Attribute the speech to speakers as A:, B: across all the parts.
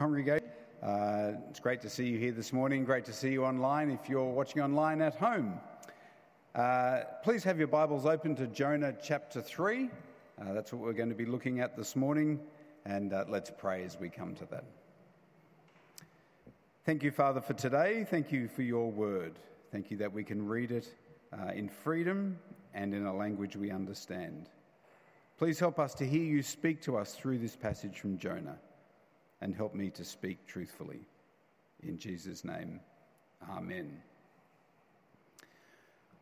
A: congregate. Uh, it's great to see you here this morning. Great to see you online if you're watching online at home. Uh, please have your Bibles open to Jonah chapter 3. Uh, that's what we're going to be looking at this morning, and uh, let's pray as we come to that. Thank you, Father, for today. Thank you for your word. Thank you that we can read it uh, in freedom and in a language we understand. Please help us to hear you speak to us through this passage from Jonah and help me to speak truthfully. In Jesus' name, Amen.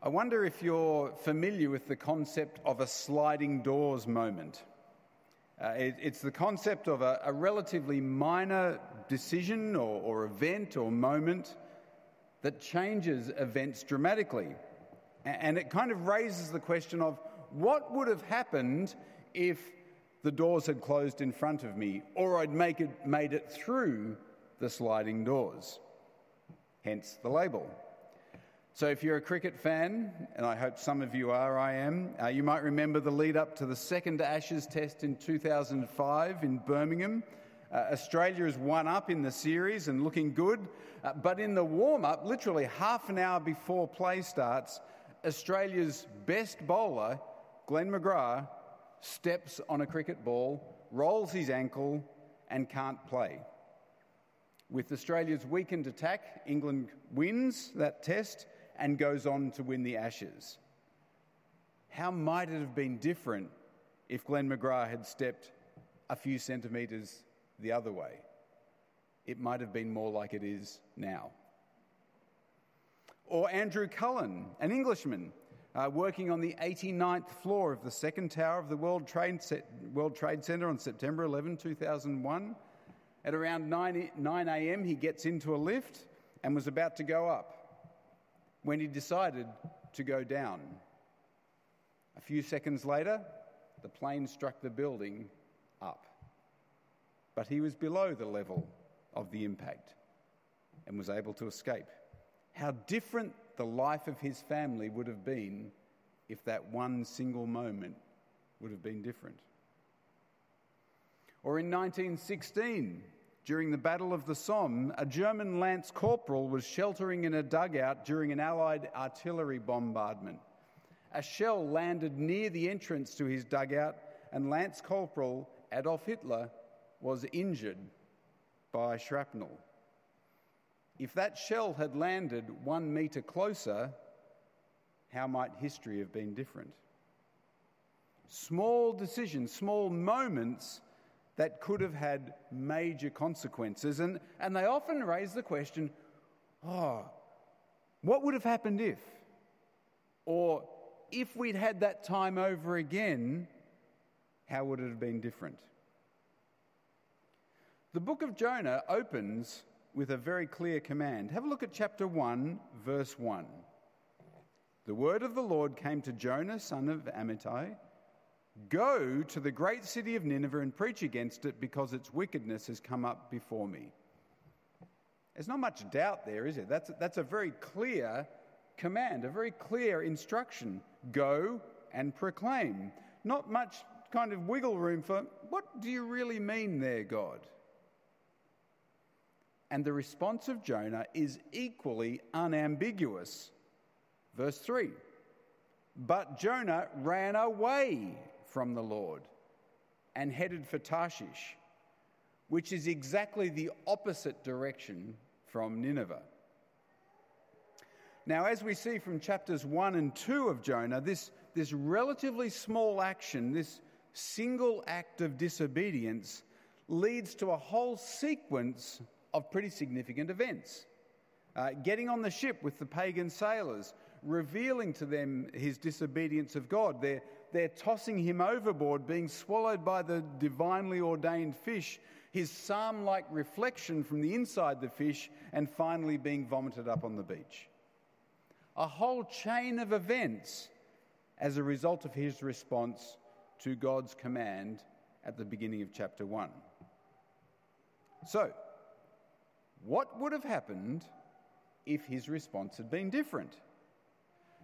A: I wonder if you're familiar with the concept of a sliding doors moment. Uh, it, it's the concept of a, a relatively minor decision or, or event or moment that changes events dramatically. And it kind of raises the question of what would have happened if the doors had closed in front of me, or I'd make it, made it through the sliding doors. Hence the label. So, if you're a cricket fan, and I hope some of you are, I am, uh, you might remember the lead up to the second Ashes test in 2005 in Birmingham. Uh, Australia is one up in the series and looking good, uh, but in the warm up, literally half an hour before play starts, Australia's best bowler, Glenn McGrath, steps on a cricket ball, rolls his ankle, and can't play. With Australia's weakened attack, England wins that test and goes on to win the Ashes. How might it have been different if Glenn McGrath had stepped a few centimetres the other way? It might have been more like it is now. Or Andrew Cullen, an Englishman uh, working on the 89th floor of the second tower of the World Trade, World Trade Center on September 11, 2001. At around 9, 9 a.m., he gets into a lift and was about to go up when he decided to go down. A few seconds later, the plane struck the building up. But he was below the level of the impact and was able to escape. How different the life of his family would have been if that one single moment would have been different. Or in 1916, during the Battle of the Somme, a German lance corporal was sheltering in a dugout during an Allied artillery bombardment. A shell landed near the entrance to his dugout, and Lance Corporal Adolf Hitler was injured by shrapnel. If that shell had landed one metre closer, how might history have been different? Small decisions, small moments that could have had major consequences. And, and they often raise the question oh, what would have happened if? Or if we'd had that time over again, how would it have been different? The book of Jonah opens with a very clear command. Have a look at chapter 1, verse 1. The word of the Lord came to Jonah, son of Amittai Go to the great city of Nineveh and preach against it because its wickedness has come up before me. There's not much doubt there, is it? That's, that's a very clear command, a very clear instruction. Go and proclaim. Not much kind of wiggle room for what do you really mean there, God? And the response of Jonah is equally unambiguous. Verse 3 But Jonah ran away from the Lord and headed for Tarshish, which is exactly the opposite direction from Nineveh. Now, as we see from chapters 1 and 2 of Jonah, this, this relatively small action, this single act of disobedience, leads to a whole sequence of pretty significant events. Uh, getting on the ship with the pagan sailors, revealing to them his disobedience of God. They're, they're tossing him overboard, being swallowed by the divinely ordained fish, his psalm like reflection from the inside the fish, and finally being vomited up on the beach. A whole chain of events as a result of his response to God's command at the beginning of chapter 1. So, what would have happened if his response had been different?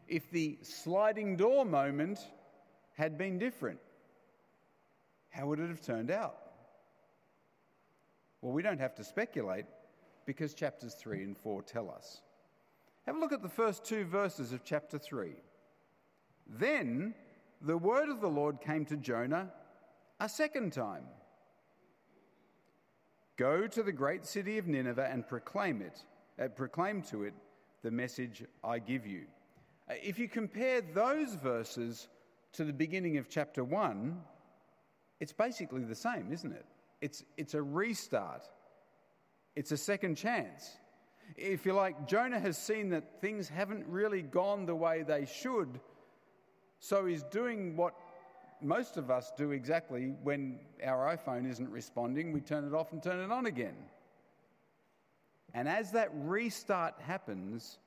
A: If the sliding door moment had been different? How would it have turned out? Well, we don't have to speculate because chapters 3 and 4 tell us. Have a look at the first two verses of chapter 3. Then the word of the Lord came to Jonah a second time Go to the great city of Nineveh and proclaim it, uh, proclaim to it the message I give you. Uh, if you compare those verses to the beginning of chapter 1, it's basically the same, isn't it? It's, it's a restart, it's a second chance. If you like, Jonah has seen that things haven't really gone the way they should, so he's doing what most of us do exactly when our iPhone isn't responding. We turn it off and turn it on again. And as that restart happens,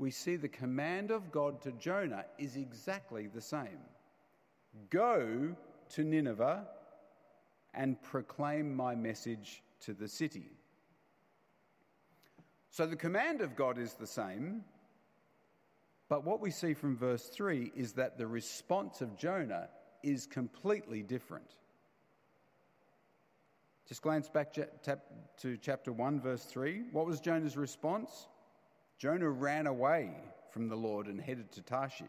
A: we see the command of God to Jonah is exactly the same Go to Nineveh and proclaim my message to the city. So the command of God is the same, but what we see from verse 3 is that the response of Jonah is completely different. Just glance back to chapter 1, verse 3. What was Jonah's response? Jonah ran away from the Lord and headed to Tarshish.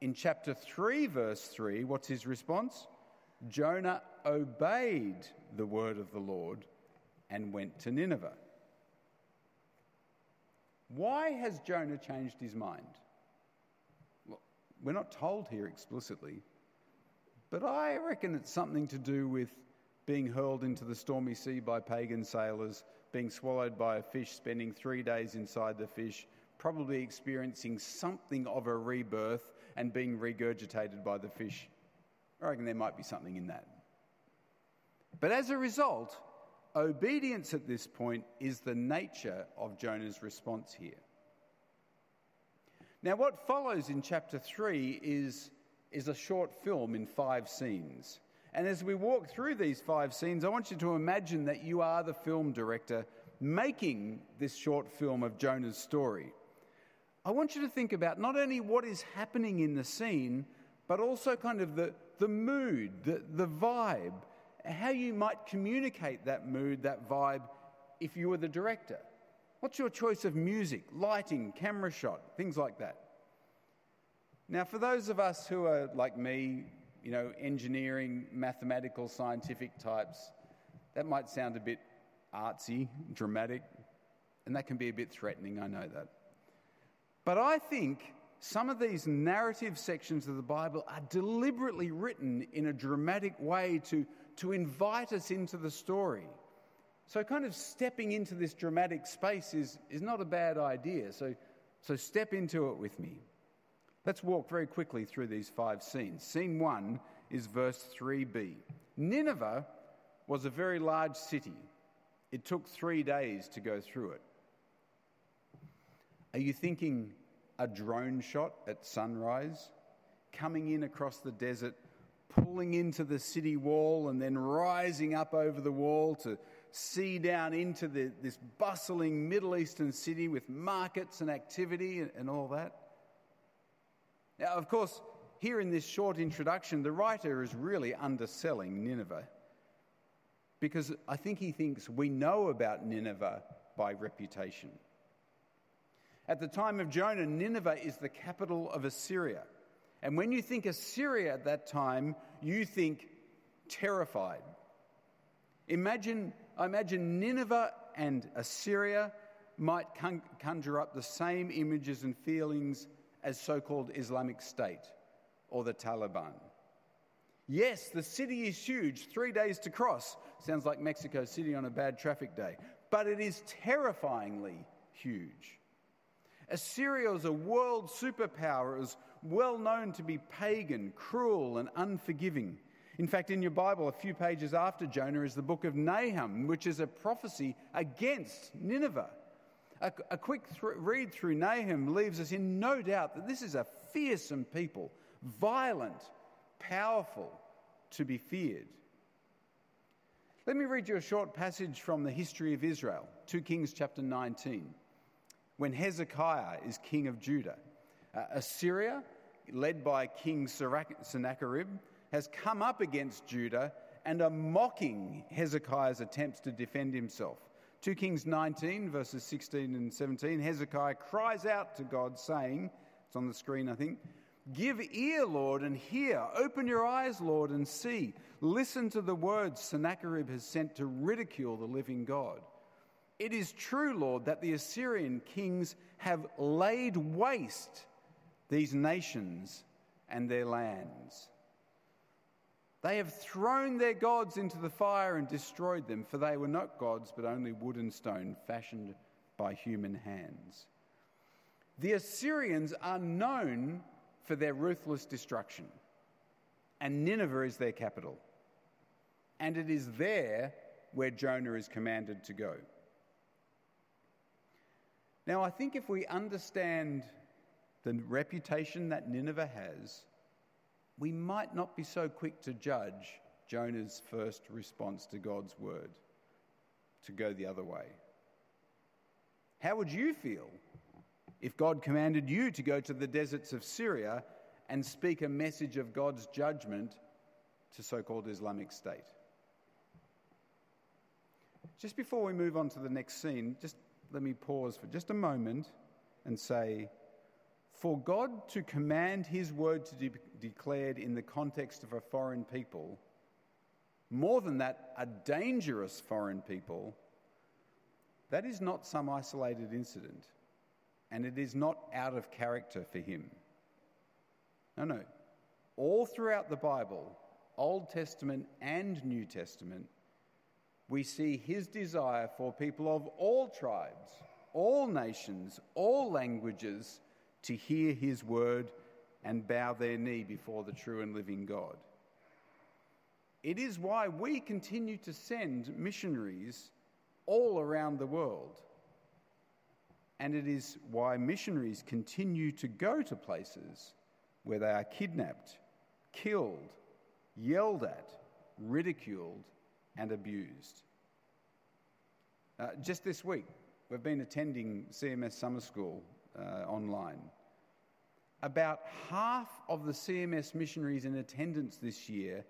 A: In chapter 3, verse 3, what's his response? Jonah obeyed the word of the Lord and went to Nineveh. Why has Jonah changed his mind? Well, we're not told here explicitly, but I reckon it's something to do with being hurled into the stormy sea by pagan sailors, being swallowed by a fish, spending three days inside the fish, probably experiencing something of a rebirth and being regurgitated by the fish. I reckon there might be something in that. But as a result, Obedience at this point is the nature of Jonah's response here. Now, what follows in chapter 3 is, is a short film in five scenes. And as we walk through these five scenes, I want you to imagine that you are the film director making this short film of Jonah's story. I want you to think about not only what is happening in the scene, but also kind of the, the mood, the, the vibe, how you might communicate that mood, that vibe, if you were the director. What's your choice of music, lighting, camera shot, things like that? Now, for those of us who are like me, you know, engineering, mathematical, scientific types, that might sound a bit artsy, dramatic, and that can be a bit threatening, I know that. But I think some of these narrative sections of the Bible are deliberately written in a dramatic way to to invite us into the story. So, kind of stepping into this dramatic space is, is not a bad idea. So, so, step into it with me. Let's walk very quickly through these five scenes. Scene one is verse 3b. Nineveh was a very large city, it took three days to go through it. Are you thinking a drone shot at sunrise? Coming in across the desert pulling into the city wall and then rising up over the wall to see down into the, this bustling Middle Eastern city with markets and activity and, and all that. Now, of course, here in this short introduction, the writer is really underselling Nineveh because I think he thinks we know about Nineveh by reputation. At the time of Jonah, Nineveh is the capital of Assyria. And when you think Assyria at that time, you think terrified. Imagine, I imagine Nineveh and Assyria might conjure up the same images and feelings as so called Islamic State or the Taliban. Yes, the city is huge, three days to cross. Sounds like Mexico City on a bad traffic day. But it is terrifyingly huge. Assyria was a world superpower. Was well known to be pagan, cruel, and unforgiving. In fact, in your Bible, a few pages after Jonah is the book of Nahum, which is a prophecy against Nineveh. A, a quick th- read through Nahum leaves us in no doubt that this is a fearsome people, violent, powerful, to be feared. Let me read you a short passage from the history of Israel, 2 Kings chapter 19, when Hezekiah is king of Judah. Uh, Assyria led by King Sennacherib, has come up against Judah and are mocking Hezekiah's attempts to defend himself. 2 Kings 19, verses 16 and 17, Hezekiah cries out to God, saying, It's on the screen, I think. Give ear, Lord, and hear. Open your eyes, Lord, and see. Listen to the words Sennacherib has sent to ridicule the living God. It is true, Lord, that the Assyrian kings have laid waste these nations and their lands. They have thrown their gods into the fire and destroyed them, for they were not gods, but only wood and stone fashioned by human hands. The Assyrians are known for their ruthless destruction, and Nineveh is their capital. And it is there where Jonah is commanded to go. Now, I think if we understand the reputation that Nineveh has, we might not be so quick to judge Jonah's first response to God's word to go the other way. How would you feel if God commanded you to go to the deserts of Syria and speak a message of God's judgment to so called Islamic State? Just before we move on to the next scene, just let me pause for just a moment and say, for God to command his word to be declared in the context of a foreign people, more than that, a dangerous foreign people, that is not some isolated incident. And it is not out of character for him. No, no. All throughout the Bible, Old Testament and New Testament, we see his desire for people of all tribes, all nations, all languages to hear his word and bow their knee before the true and living God. It is why we continue to send missionaries all around the world. And it is why missionaries continue to go to places where they are kidnapped, killed, yelled at, ridiculed, and abused. Uh, just this week, we've been attending CMS Summer School uh, online. About half of the CMS missionaries in attendance this year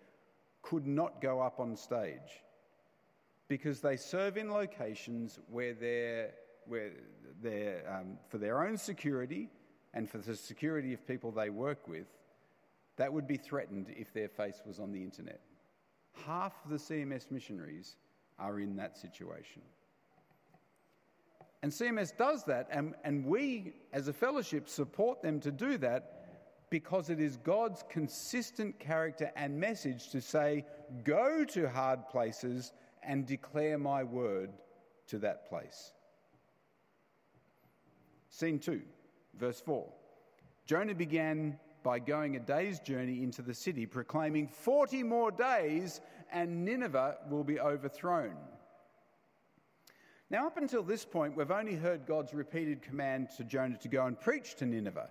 A: could not go up on stage because they serve in locations where they're, where they're um, for their own security and for the security of people they work with, that would be threatened if their face was on the internet. Half of the CMS missionaries are in that situation. And CMS does that, and, and we as a fellowship support them to do that because it is God's consistent character and message to say, Go to hard places and declare my word to that place. Scene 2, verse 4. Jonah began by going a day's journey into the city, proclaiming, 40 more days and Nineveh will be overthrown. Now, up until this point, we've only heard God's repeated command to Jonah to go and preach to Nineveh.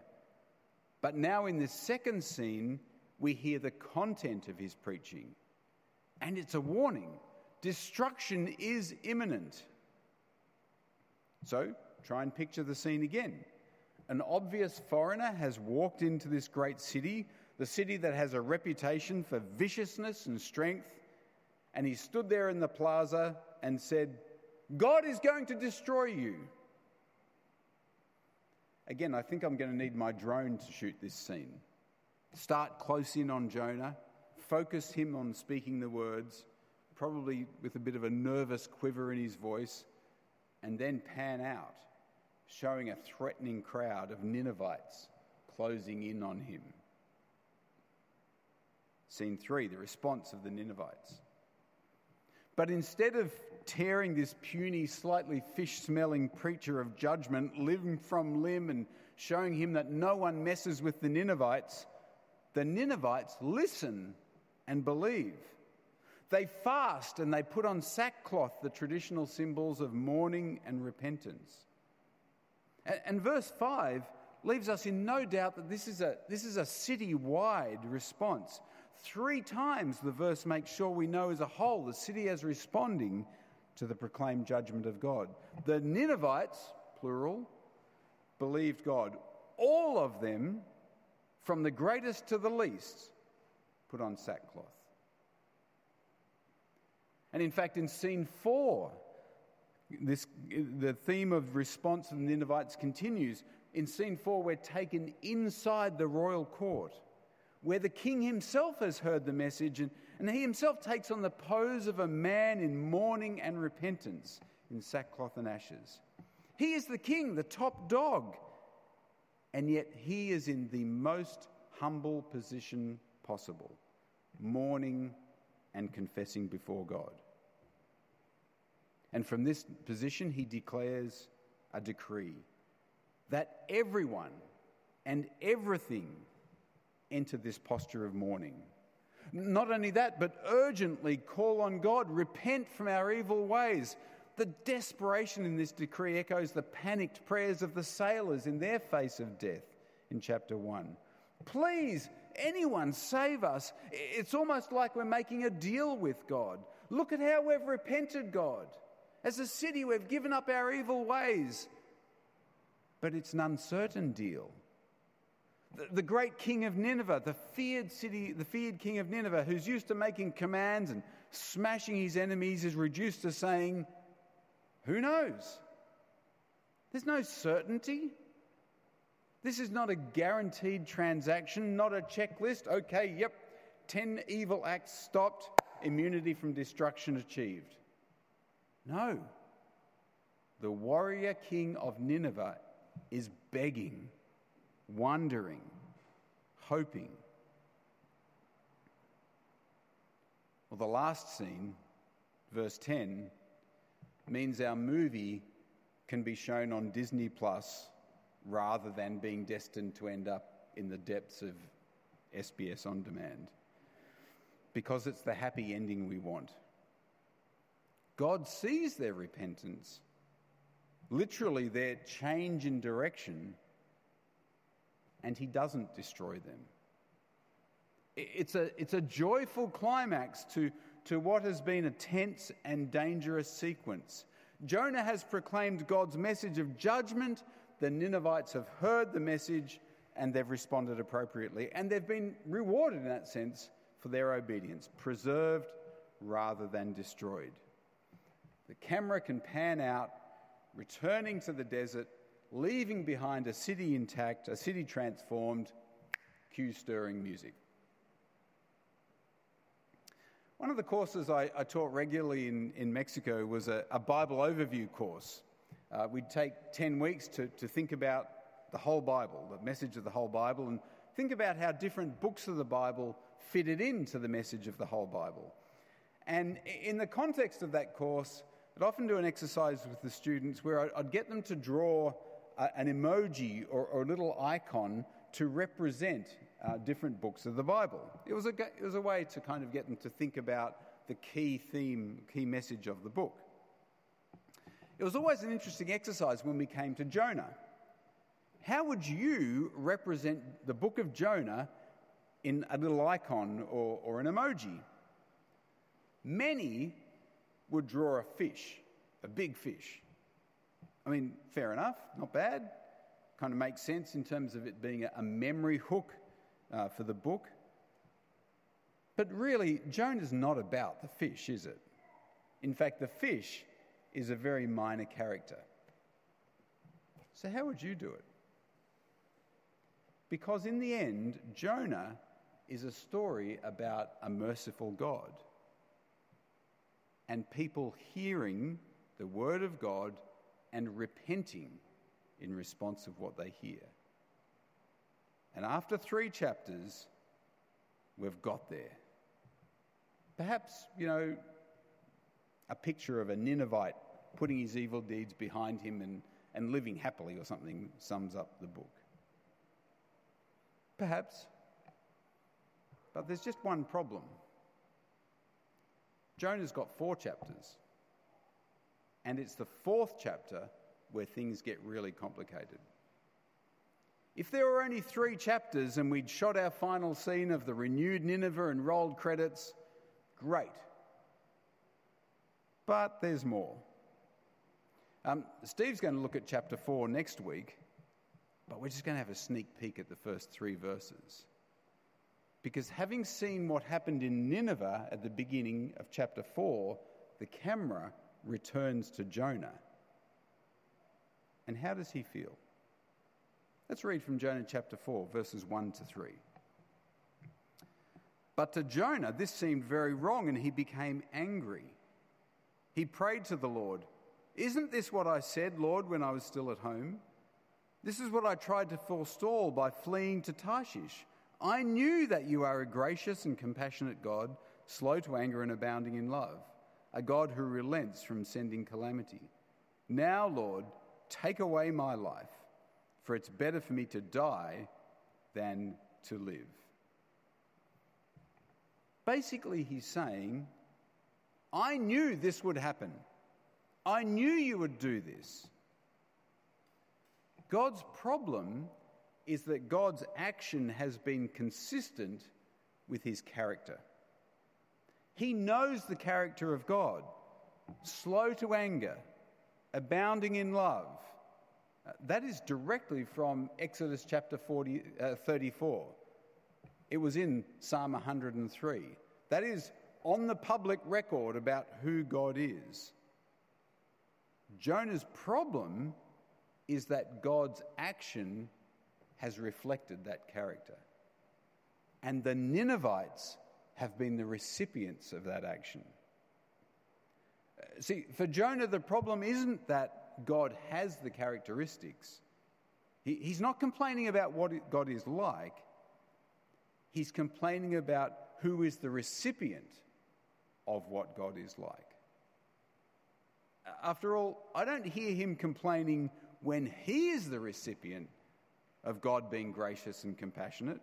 A: But now, in this second scene, we hear the content of his preaching. And it's a warning destruction is imminent. So, try and picture the scene again. An obvious foreigner has walked into this great city, the city that has a reputation for viciousness and strength, and he stood there in the plaza and said, God is going to destroy you. Again, I think I'm going to need my drone to shoot this scene. Start close in on Jonah, focus him on speaking the words, probably with a bit of a nervous quiver in his voice, and then pan out, showing a threatening crowd of Ninevites closing in on him. Scene three the response of the Ninevites. But instead of tearing this puny, slightly fish smelling preacher of judgment limb from limb and showing him that no one messes with the Ninevites, the Ninevites listen and believe. They fast and they put on sackcloth, the traditional symbols of mourning and repentance. And, verse 5 leaves us in no doubt that this is a, this is a city wide response. Three times the verse makes sure we know as a whole the city is responding to the proclaimed judgment of God. The Ninevites, plural, believed God. All of them, from the greatest to the least, put on sackcloth. And in fact, in scene four, this, the theme of response of the Ninevites continues. In scene four, we're taken inside the royal court, where the king himself has heard the message, and, and he himself takes on the pose of a man in mourning and repentance in sackcloth and ashes. He is the king, the top dog, and yet he is in the most humble position possible, mourning and confessing before God. And from this position, he declares a decree that everyone and everything enter this posture of mourning. Not only that, but urgently call on God, repent from our evil ways. The desperation in this decree echoes the panicked prayers of the sailors in their face of death in chapter 1. Please, anyone, save us. It's almost like we're making a deal with God. Look at how we've repented, God. As a city, we've given up our evil ways. But it's an uncertain deal. The, great king of Nineveh, the feared city, the feared king of Nineveh, who's used to making commands and smashing his enemies, is reduced to saying, Who knows? There's no certainty. This is not a guaranteed transaction, not a checklist. Okay, yep, 10 evil acts stopped, immunity from destruction achieved. No. The warrior king of Nineveh is begging, wondering, hoping. Well, the last scene, verse 10, means our movie can be shown on Disney Plus rather than being destined to end up in the depths of SBS On Demand. Because it's the happy ending we want. God sees their repentance, literally their change in direction, and He doesn't destroy them. It's a, it's a joyful climax to, to what has been a tense and dangerous sequence. Jonah has proclaimed God's message of judgment. The Ninevites have heard the message and they've responded appropriately. And they've been rewarded in that sense for their obedience, preserved rather than destroyed. The camera can pan out, returning to the desert, leaving behind a city intact, a city transformed, cue stirring music. One of the courses I, I taught regularly in, in Mexico was a, a Bible overview course. Uh, we'd take 10 weeks to, to think about the whole Bible, the message of the whole Bible, and think about how different books of the Bible fitted into the message of the whole Bible. And in the context of that course, I'd often do an exercise with the students where I'd get them to draw an emoji or, or, a little icon to represent uh, different books of the Bible. It was, a, it was a way to kind of get them to think about the key theme, key message of the book. It was always an interesting exercise when we came to Jonah. How would you represent the book of Jonah in a little icon or, or an emoji? Many would draw a fish, a big fish. I mean, fair enough, not bad. Kind of makes sense in terms of it being a memory hook uh, for the book. But really, Jonah's not about the fish, is it? In fact, the fish is a very minor character. So, how would you do it? Because in the end, Jonah is a story about a merciful God and people hearing the word of God and repenting in response of what they hear. And after three chapters, we've got there. Perhaps, you know, a picture of a Ninevite putting his evil deeds behind him and, and living happily or something sums up the book. Perhaps. But there's just one problem. Jonah's got four chapters. And it's the fourth chapter where things get really complicated. If there were only three chapters and we'd shot our final scene of the renewed Nineveh and rolled credits, great. But there's more. Um, Steve's going to look at chapter 4 next week, but we're just going to have a sneak peek at the first three verses. Because having seen what happened in Nineveh at the beginning of chapter 4, the camera returns to Jonah. And how does he feel? Let's read from Jonah chapter 4, verses 1 to 3. But to Jonah, this seemed very wrong, and he became angry. He prayed to the Lord, Isn't this what I said, Lord, when I was still at home? This is what I tried to forestall by fleeing to Tarshish. I knew that you are a gracious and compassionate God, slow to anger and abounding in love, a God who relents from sending calamity. Now, Lord, take away my life, for it's better for me to die than to live. Basically, he's saying, I knew this would happen. I knew you would do this. God's problem is that God's action has been consistent with his character. He knows the character of God slow to anger, abounding in love. Uh, that is directly from Exodus chapter 40, uh, 34. It was in Psalm 103. That is on the public record about who God is. Jonah's problem is that God's action has reflected that character. And the Ninevites have been the recipients of that action. See, for Jonah, the problem isn't that God has the characteristics. He, he's not complaining about what God is like, he's complaining about who is the recipient of what God is like. After all, I don't hear him complaining when he is the recipient of God being gracious and compassionate.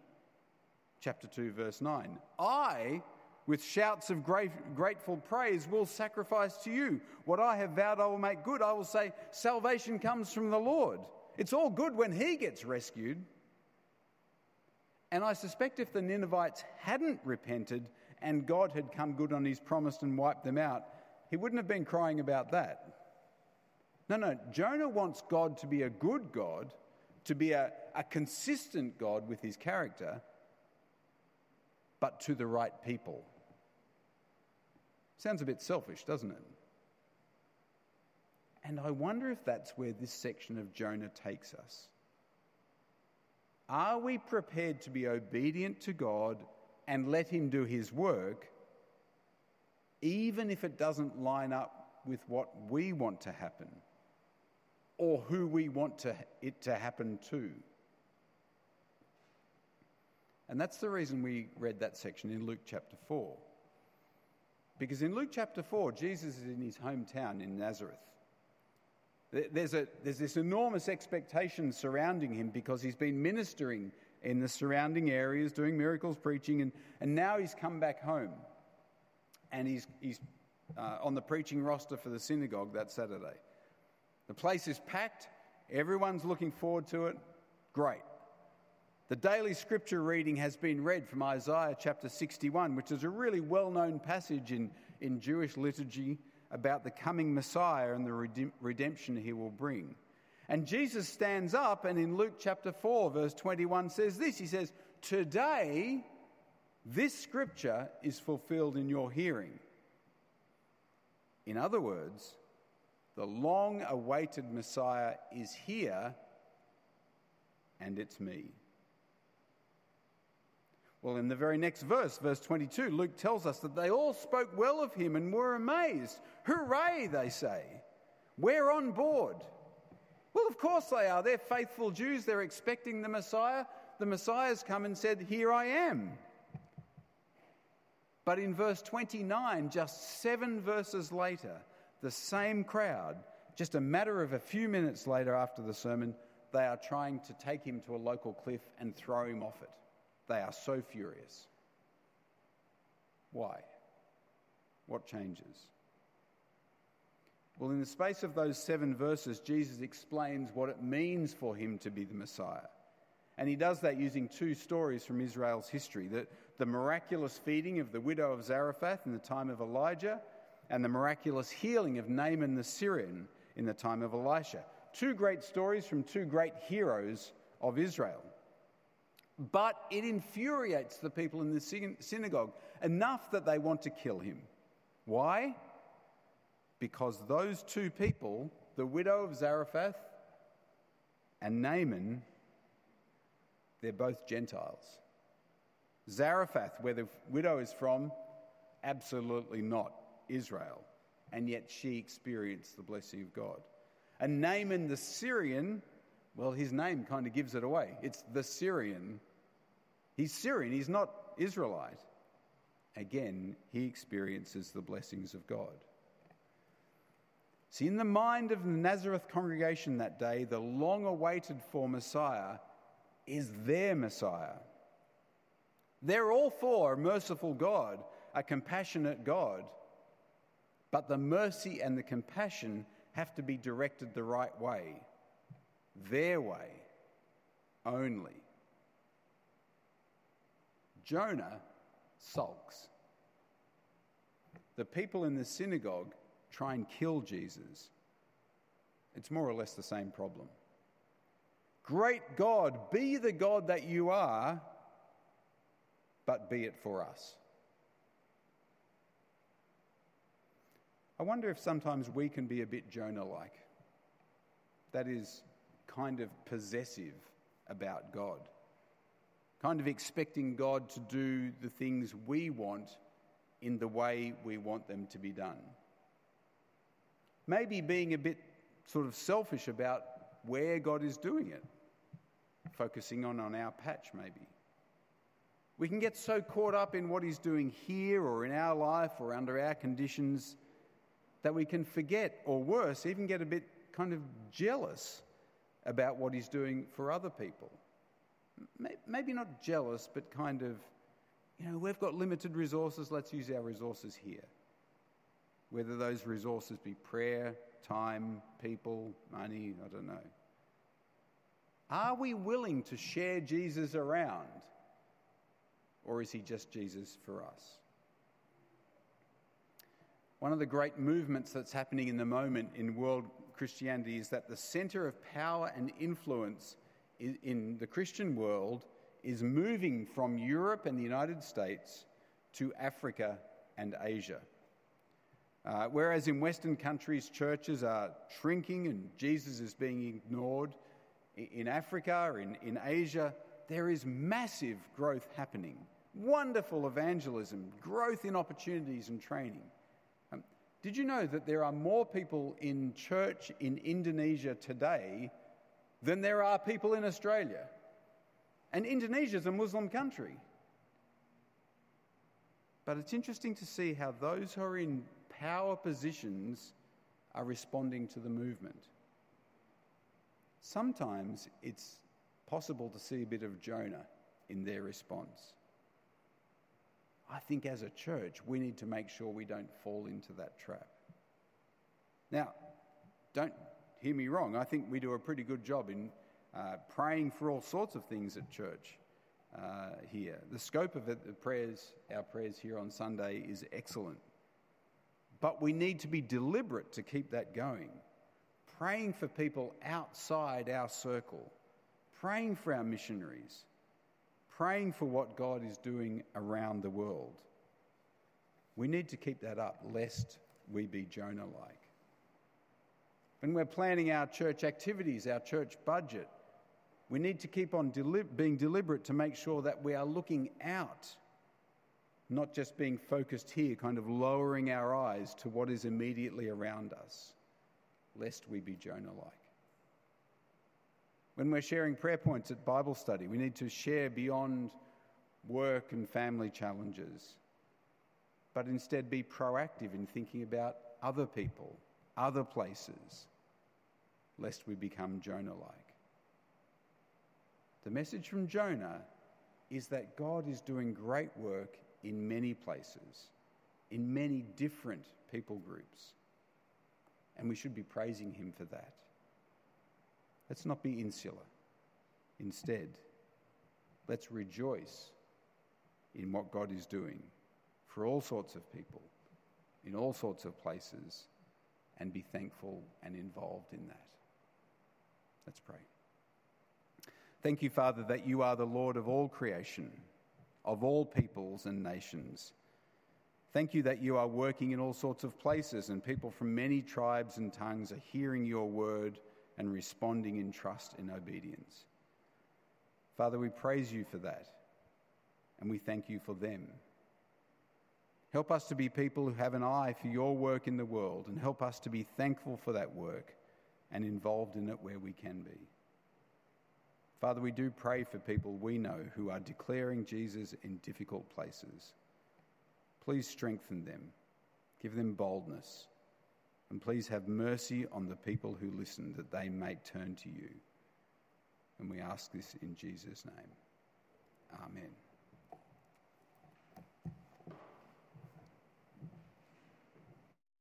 A: Chapter 2, verse 9. I, with shouts of grateful praise, will sacrifice to you. What I have vowed, I will make good. I will say, Salvation comes from the Lord. It's all good when he gets rescued. And I suspect if the Ninevites hadn't repented and God had come good on his promise and wiped them out, he wouldn't have been crying about that. No, no, Jonah wants God to be a good God, to be a, a consistent God with his character, but to the right people. Sounds a bit selfish, doesn't it? And I wonder if that's where this section of Jonah takes us. Are we prepared to be obedient to God and let Him do His work, even if it doesn't line up with what we want to happen or who we want to, it to happen to? And that's the reason we read that section in Luke chapter 4. Because in Luke chapter 4, Jesus is in his hometown in Nazareth. There's, a, there's this enormous expectation surrounding him because he's been ministering in the surrounding areas, doing miracles, preaching, and, and now he's come back home. And he's, he's uh, on the preaching roster for the synagogue that Saturday. The place is packed, everyone's looking forward to it. Great. The daily scripture reading has been read from Isaiah chapter 61, which is a really well known passage in, in Jewish liturgy about the coming Messiah and the redemption he will bring. And Jesus stands up and in Luke chapter 4, verse 21 says this He says, Today, this scripture is fulfilled in your hearing. In other words, the long awaited Messiah is here, and it's me. Well, in the very next verse, verse 22, Luke tells us that they all spoke well of him and were amazed. Hooray, they say. We're on board. Well, of course they are. They're faithful Jews. They're expecting the Messiah. The Messiah's come and said, Here I am. But in verse 29, just seven verses later, the same crowd, just a matter of a few minutes later after the sermon, they are trying to take him to a local cliff and throw him off it. They are so furious. Why? What changes? Well, in the space of those seven verses, Jesus explains what it means for him to be the Messiah. And he does that using two stories from Israel's history the, the miraculous feeding of the widow of Zarephath in the time of Elijah, and the miraculous healing of Naaman the Syrian in the time of Elisha. Two great stories from two great heroes of Israel. But it infuriates the people in the synagogue enough that they want to kill him. Why? because those two people, the widow of Zarephath and Naaman, they're both Gentiles. Zarephath, where the widow is from, absolutely not Israel, and yet she experienced the blessing of God. And Naaman the Syrian, well, his name kind of gives it away. It's the Syrian. He's Syrian, he's not Israelite. Again, he experiences the blessings of God. See, in the mind of the Nazareth congregation that day, the long awaited for Messiah is their Messiah. They're all for a merciful God, a compassionate God, but the mercy and the compassion have to be directed the right way, their way only. Jonah sulks. The people in the synagogue try and kill Jesus. It's more or less the same problem. Great God, be the God that you are, but be it for us. I wonder if sometimes we can be a bit Jonah like. That is, kind of possessive about God, kind of expecting God to do the things we want in the way we want them to be done. Maybe being a bit sort of selfish about where God is doing it, focusing on, on our patch, maybe. We can get so caught up in what He's doing here or in our life or under our conditions that we can forget, or worse, even get a bit kind of jealous about what He's doing for other people. Maybe not jealous, but kind of, you know, we've got limited resources, let's use our resources here whether those resources be prayer, time, people, money, I don't know. Are we willing to share Jesus around? Or is he just Jesus for us? One of the great movements that's happening in the moment in world Christianity is that the center of power and influence in the Christian world is moving from Europe and the United States to Africa and Asia. Uh, whereas in Western countries, churches are shrinking and Jesus is being ignored, in Africa in, in Asia, there is massive growth happening. Wonderful evangelism, growth in opportunities and training. Um, did you know that there are more people in church in Indonesia today than there are people in Australia? And Indonesia is a Muslim country. But it's interesting to see how those who are in power positions are responding to the movement. Sometimes it's possible to see a bit of Jonah in their response. I think as a church, we need to make sure we don't fall into that trap. Now, don't hear me wrong. I think we do a pretty good job in uh, praying for all sorts of things at church uh, here. The scope of it, the prayers, our prayers here on Sunday, is excellent. But we need to be deliberate to keep that going. Praying for people outside our circle, praying for our missionaries, praying for what God is doing around the world. We need to keep that up lest we be Jonah like. When we're planning our church activities, our church budget, we need to keep on deli- being deliberate to make sure that we are looking out not just being focused here, kind of lowering our eyes to what is immediately around us, lest we be Jonah like. When we're sharing prayer points at Bible study, we need to share beyond work and family challenges, but instead be proactive in thinking about other people, other places, lest we become Jonah like. The message from Jonah is that God is doing great work in many places, in many different people groups. And we should be praising him for that. Let's not be insular. Instead, let's rejoice in what God is doing for all sorts of people, in all sorts of places, and be thankful and involved in that. Let's pray. Thank you, Father, that you are the Lord of all creation of all peoples and nations. Thank you that you are working in all sorts of places and people from many tribes and tongues are hearing your word and responding in trust and obedience. Father, we praise you for that and we thank you for them. Help us to be people who have an eye for your work in the world and help us to be thankful for that work and involved in it where we can be. Father, we do pray for people we know who are declaring Jesus in difficult places. Please strengthen them, give them boldness, and please have mercy on the people who listen that they may turn to you. And we ask this in Jesus' name. Amen.